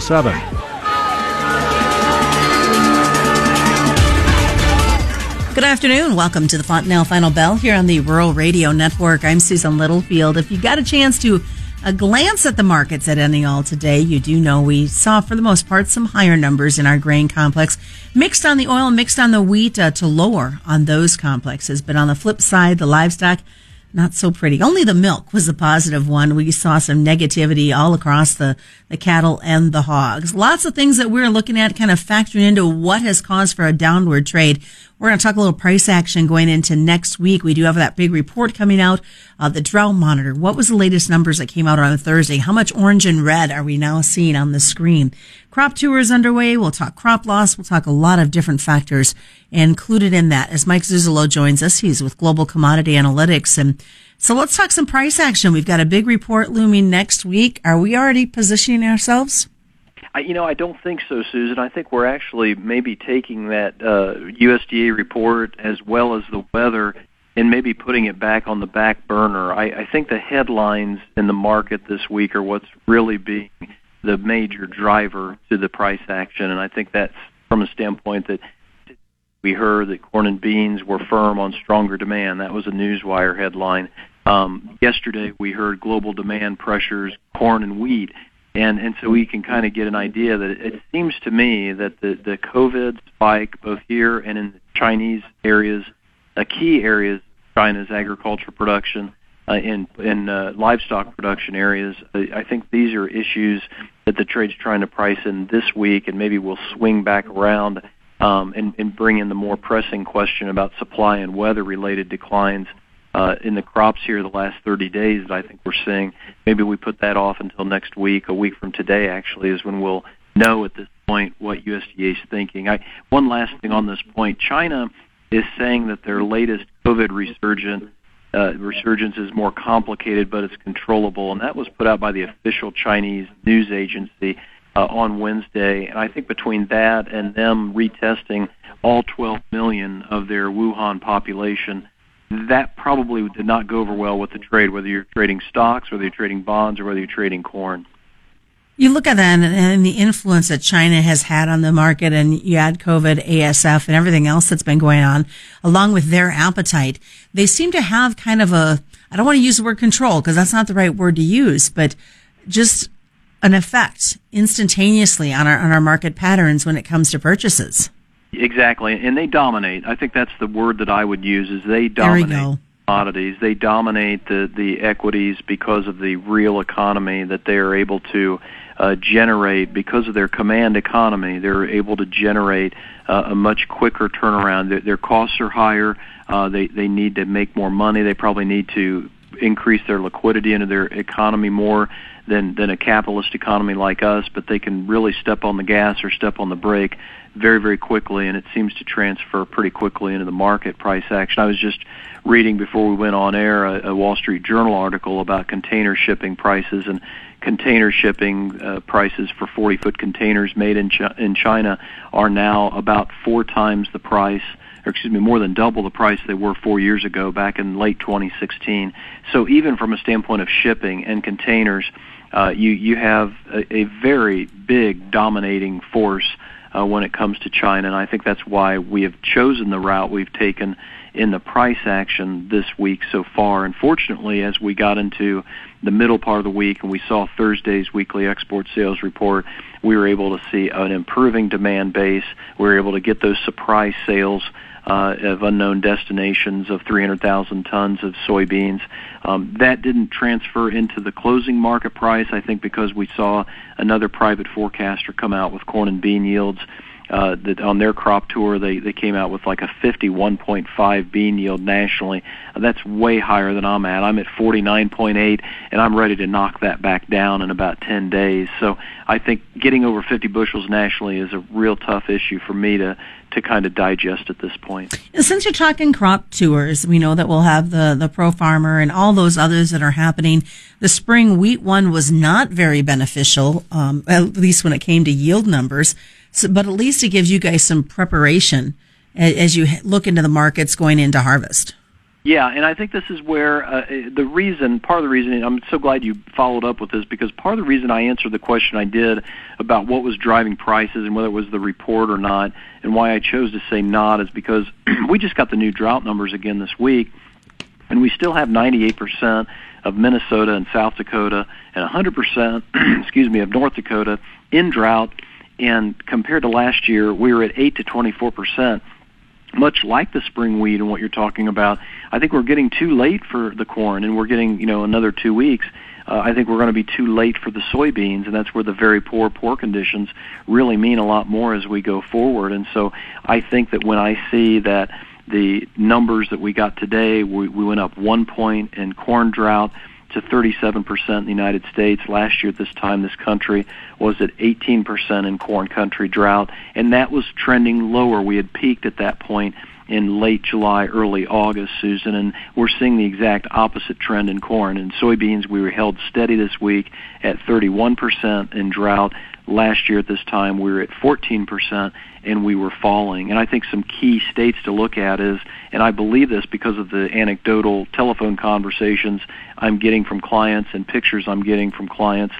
Seven. Good afternoon. Welcome to the Fontanelle Final Bell here on the Rural Radio Network. I'm Susan Littlefield. If you got a chance to a glance at the markets at NEL today, you do know we saw, for the most part, some higher numbers in our grain complex, mixed on the oil, mixed on the wheat uh, to lower on those complexes. But on the flip side, the livestock not so pretty. Only the milk was the positive one. We saw some negativity all across the, the cattle and the hogs. Lots of things that we're looking at kind of factoring into what has caused for a downward trade. We're going to talk a little price action going into next week. We do have that big report coming out, uh, the drought monitor. What was the latest numbers that came out on Thursday? How much orange and red are we now seeing on the screen? Crop tour is underway. We'll talk crop loss. We'll talk a lot of different factors included in that. As Mike Zuzolo joins us, he's with Global Commodity Analytics. And so let's talk some price action. We've got a big report looming next week. Are we already positioning ourselves? I, you know, I don't think so, Susan. I think we're actually maybe taking that uh, USDA report as well as the weather and maybe putting it back on the back burner. I, I think the headlines in the market this week are what's really being the major driver to the price action, and I think that's from a standpoint that we heard that corn and beans were firm on stronger demand. That was a newswire headline. Um, yesterday, we heard global demand pressures corn and wheat and and so we can kind of get an idea that it, seems to me that the the COVID spike both here and in the Chinese areas, uh, key areas, China's agriculture production, uh, in in uh, livestock production areas. Uh, I think these are issues that the trade's trying to price in this week, and maybe we'll swing back around um, and, and bring in the more pressing question about supply and weather related declines uh, in the crops here the last 30 days that I think we're seeing. Maybe we put that off until next week. A week from today, actually, is when we'll know at this point what USDA is thinking. I, one last thing on this point: China is saying that their latest COVID resurgence uh, resurgence is more complicated, but it's controllable, and that was put out by the official Chinese news agency uh, on Wednesday. And I think between that and them retesting all 12 million of their Wuhan population that probably did not go over well with the trade, whether you're trading stocks, whether you're trading bonds, or whether you're trading corn. You look at that and, the influence that China has had on the market, and you add COVID, ASF, and everything else that's been going on, along with their appetite. They seem to have kind of a, I don't want to use the word control because that's not the right word to use, but just an effect instantaneously on our, on our market patterns when it comes to purchases. Exactly, and they dominate. I think that's the word that I would use is they dominate commodities. They dominate the the equities because of the real economy that they are able to uh, generate because of their command economy. They're able to generate uh, a much quicker turnaround. Their, their costs are higher. Uh, they they need to make more money. They probably need to increase their liquidity into their economy more than than a capitalist economy like us. But they can really step on the gas or step on the brake very, very quickly, and it seems to transfer pretty quickly into the market price action. I was just reading before we went on air a, a Wall Street Journal article about container shipping prices and container shipping uh, prices for 40 foot containers made in, Ch- in China are now about four times the price or excuse me, more than double the price they were four years ago back in late 2016. So even from a standpoint of shipping and containers, uh, you you have a, a very big dominating force uh, when it comes to China, and I think that's why we have chosen the route we've taken in the price action this week so far. Unfortunately, as we got into the middle part of the week and we saw Thursday's weekly export sales report, we were able to see an improving demand base. We were able to get those surprise sales uh, of unknown destinations of 300,000 tons of soybeans. Um, that didn't transfer into the closing market price, I think, because we saw another private forecaster come out with corn and bean yields uh, that on their crop tour they they came out with like a 51.5 bean yield nationally. That's way higher than I'm at. I'm at 49.8, and I'm ready to knock that back down in about 10 days. So I think getting over 50 bushels nationally is a real tough issue for me to to kind of digest at this point. Since you're talking crop tours, we know that we'll have the the Pro Farmer and all those others that are happening. The spring wheat one was not very beneficial, um, at least when it came to yield numbers. So, but at least it gives you guys some preparation as you look into the markets going into harvest. Yeah, and I think this is where uh, the reason, part of the reason, I'm so glad you followed up with this because part of the reason I answered the question I did about what was driving prices and whether it was the report or not, and why I chose to say not is because we just got the new drought numbers again this week, and we still have 98% of Minnesota and South Dakota and 100%, excuse me, of North Dakota in drought. And compared to last year, we were at 8 to 24 percent much like the spring wheat and what you're talking about, I think we're getting too late for the corn, and we're getting you know another two weeks. Uh, I think we're going to be too late for the soybeans, and that's where the very poor poor conditions really mean a lot more as we go forward. And so I think that when I see that the numbers that we got today, we, we went up one point in corn drought to 37% in the United States. Last year at this time, this country was at 18% in corn country drought, and that was trending lower. We had peaked at that point in late July, early August, Susan, and we're seeing the exact opposite trend in corn. And soybeans, we were held steady this week at 31% in drought. Last year at this time, we were at 14%, and we were falling. And I think some key states to look at is, and I believe this because of the anecdotal telephone conversations I'm getting from clients and pictures I'm getting from clients.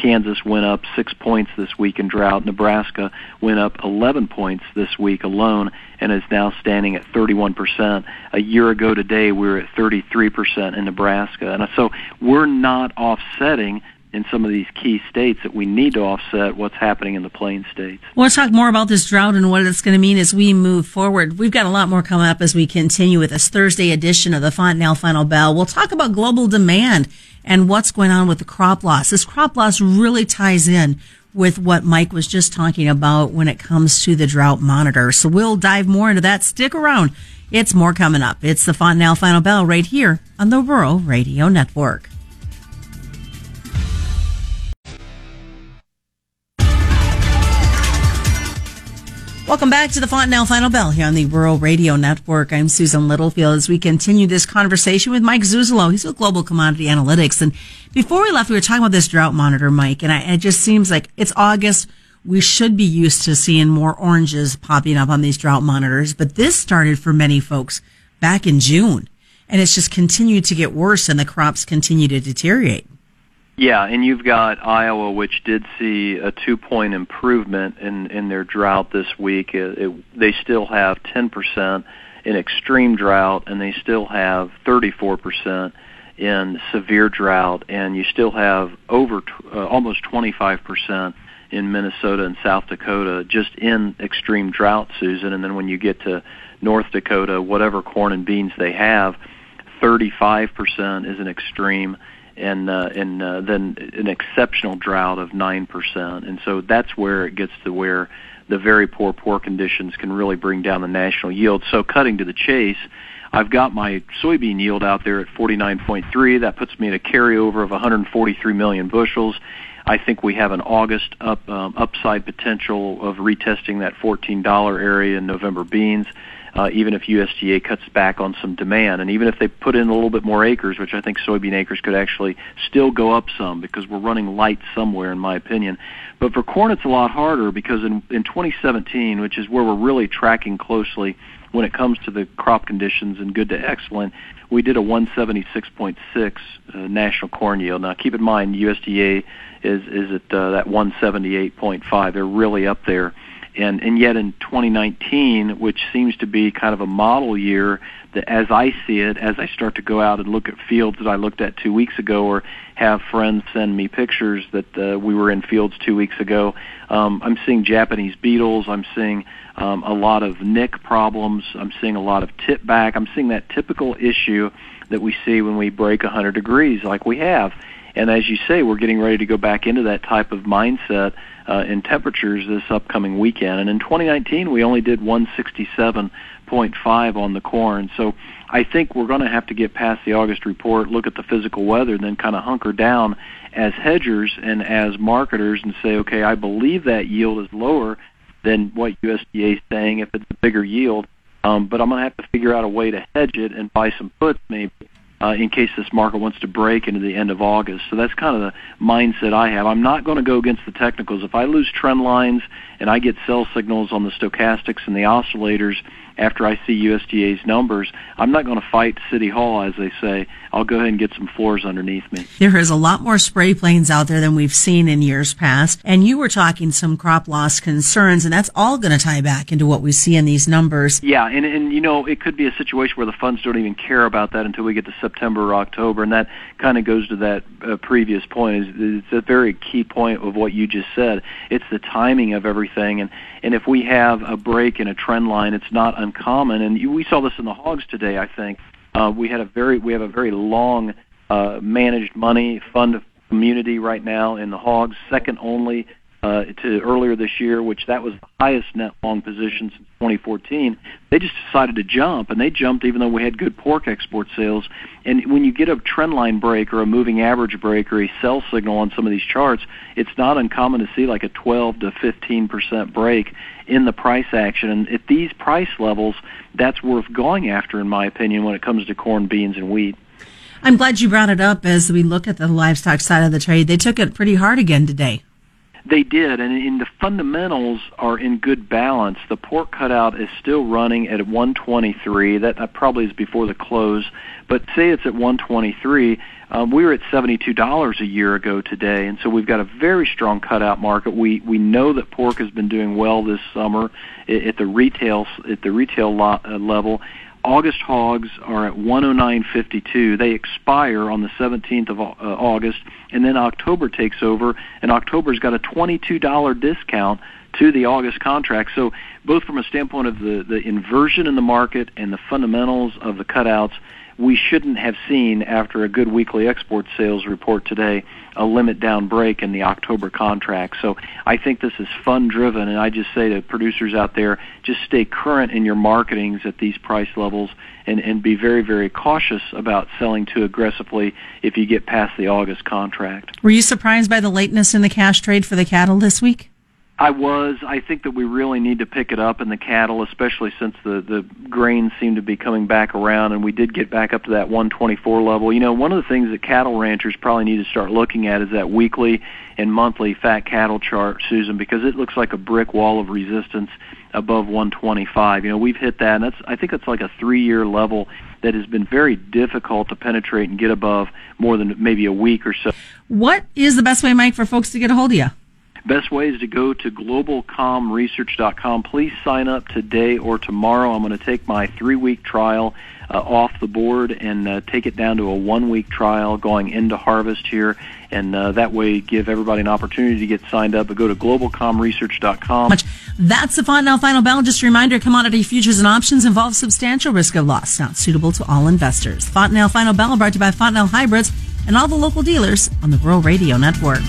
Kansas went up six points this week in drought. Nebraska went up 11 points this week alone and is now standing at 31%. A year ago today, we were at 33% in Nebraska. And so we're not offsetting in some of these key states that we need to offset what's happening in the plain states. Well, let's talk more about this drought and what it's going to mean as we move forward. We've got a lot more coming up as we continue with this Thursday edition of the Fontanelle Final Bell. We'll talk about global demand and what's going on with the crop loss. This crop loss really ties in with what Mike was just talking about when it comes to the drought monitor. So we'll dive more into that. Stick around. It's more coming up. It's the Fontanelle Final Bell right here on the Rural Radio Network. Welcome back to the Fontanelle Final Bell here on the Rural Radio Network. I'm Susan Littlefield as we continue this conversation with Mike Zuzolo. He's with Global Commodity Analytics. And before we left, we were talking about this drought monitor, Mike, and I, it just seems like it's August. We should be used to seeing more oranges popping up on these drought monitors, but this started for many folks back in June. And it's just continued to get worse and the crops continue to deteriorate. Yeah, and you've got Iowa, which did see a two-point improvement in in their drought this week. It, it, they still have 10% in extreme drought, and they still have 34% in severe drought, and you still have over uh, almost 25% in Minnesota and South Dakota just in extreme drought, Susan. And then when you get to North Dakota, whatever corn and beans they have, 35% is an extreme and uh, and uh, then an exceptional drought of nine percent. And so that's where it gets to where the very poor poor conditions can really bring down the national yield. So cutting to the chase, I've got my soybean yield out there at 49.3. That puts me at a carryover of 143 million bushels. I think we have an August up um, upside potential of retesting that $14 area in November beans uh, even if USDA cuts back on some demand. And even if they put in a little bit more acres, which I think soybean acres could actually still go up some because we're running light somewhere, in my opinion. But for corn, it's a lot harder because in, in 2017, which is where we're really tracking closely when it comes to the crop conditions and good to excellent, we did a 176.6 uh, national corn yield. Now, keep in mind, USDA is is at uh, that 178.5. They're really up there and and yet in 2019, which seems to be kind of a model year, that as I see it, as I start to go out and look at fields that I looked at two weeks ago, or have friends send me pictures that uh, we were in fields two weeks ago, um, I'm seeing Japanese beetles. I'm seeing um, a lot of nick problems. I'm seeing a lot of tip back. I'm seeing that typical issue that we see when we break 100 degrees, like we have. And as you say, we're getting ready to go back into that type of mindset uh, in temperatures this upcoming weekend. And in 2019, we only did 167.5 on the corn. So I think we're going to have to get past the August report, look at the physical weather, and then kind of hunker down as hedgers and as marketers and say, okay, I believe that yield is lower than what USDA is saying if it's a bigger yield. Um, but I'm going to have to figure out a way to hedge it and buy some puts maybe uh, in case this market wants to break into the end of August. So that's kind of the mindset I have. I'm not going to go against the technicals. If I lose trend lines and I get sell signals on the stochastics and the oscillators after I see USDA's numbers, I'm not going to fight City Hall, as they say. I'll go ahead and get some floors underneath me. There is a lot more spray planes out there than we've seen in years past. And you were talking some crop loss concerns, and that's all going to tie back into what we see in these numbers. Yeah, and, and you know, it could be a situation where the funds don't even care about that until we get to September or October. And that kind of goes to that uh, previous point. It's a very key point of what you just said. It's the timing of everything. And, and if we have a break in a trend line, it's not uncommon. And we saw this in the hogs today, I think uh, we had a very we have a very long uh, managed money fund community right now in the hogs, second only Uh, to earlier this year, which that was the highest net long position since 2014. They just decided to jump, and they jumped even though we had good pork export sales. And when you get a trend line break or a moving average break or a sell signal on some of these charts, it's not uncommon to see like a 12 to 15 percent break in the price action. And at these price levels, that's worth going after, in my opinion, when it comes to corn, beans, and wheat. I'm glad you brought it up as we look at the livestock side of the trade. They took it pretty hard again today. They did, and in the fundamentals are in good balance. The pork cutout is still running at 123. That, probably is before the close, but say it's at 123. Um, we were at $72 a year ago today, and so we've got a very strong cutout market. We we know that pork has been doing well this summer at the retail at the retail lot, uh, level. August hogs are at 109.52. They expire on the 17th of uh, August, and then October takes over, and October's got a $22 discount to the August contract. So both from a standpoint of the, the inversion in the market and the fundamentals of the cutouts, we shouldn't have seen after a good weekly export sales report today a limit down break in the October contract. So I think this is fund driven, and I just say to producers out there, just stay current in your marketings at these price levels and, and be very, very cautious about selling too aggressively if you get past the August contract. Were you surprised by the lateness in the cash trade for the cattle this week? I was. I think that we really need to pick it up in the cattle, especially since the the grains seem to be coming back around, and we did get back up to that 124 level. You know, one of the things that cattle ranchers probably need to start looking at is that weekly and monthly fat cattle chart, Susan, because it looks like a brick wall of resistance above 125. You know, we've hit that, and that's I think it's like a three-year level that has been very difficult to penetrate and get above more than maybe a week or so. What is the best way, Mike, for folks to get a hold of you? Best way is to go to globalcomresearch.com. Please sign up today or tomorrow. I'm going to take my three week trial uh, off the board and uh, take it down to a one week trial going into harvest here. And uh, that way, give everybody an opportunity to get signed up. But go to globalcomresearch.com. That's the Fontanelle Final Bell. Just a reminder commodity futures and options involve substantial risk of loss, not suitable to all investors. Fontanelle Final Bell brought to you by Fontanelle Hybrids and all the local dealers on the Rural Radio Network.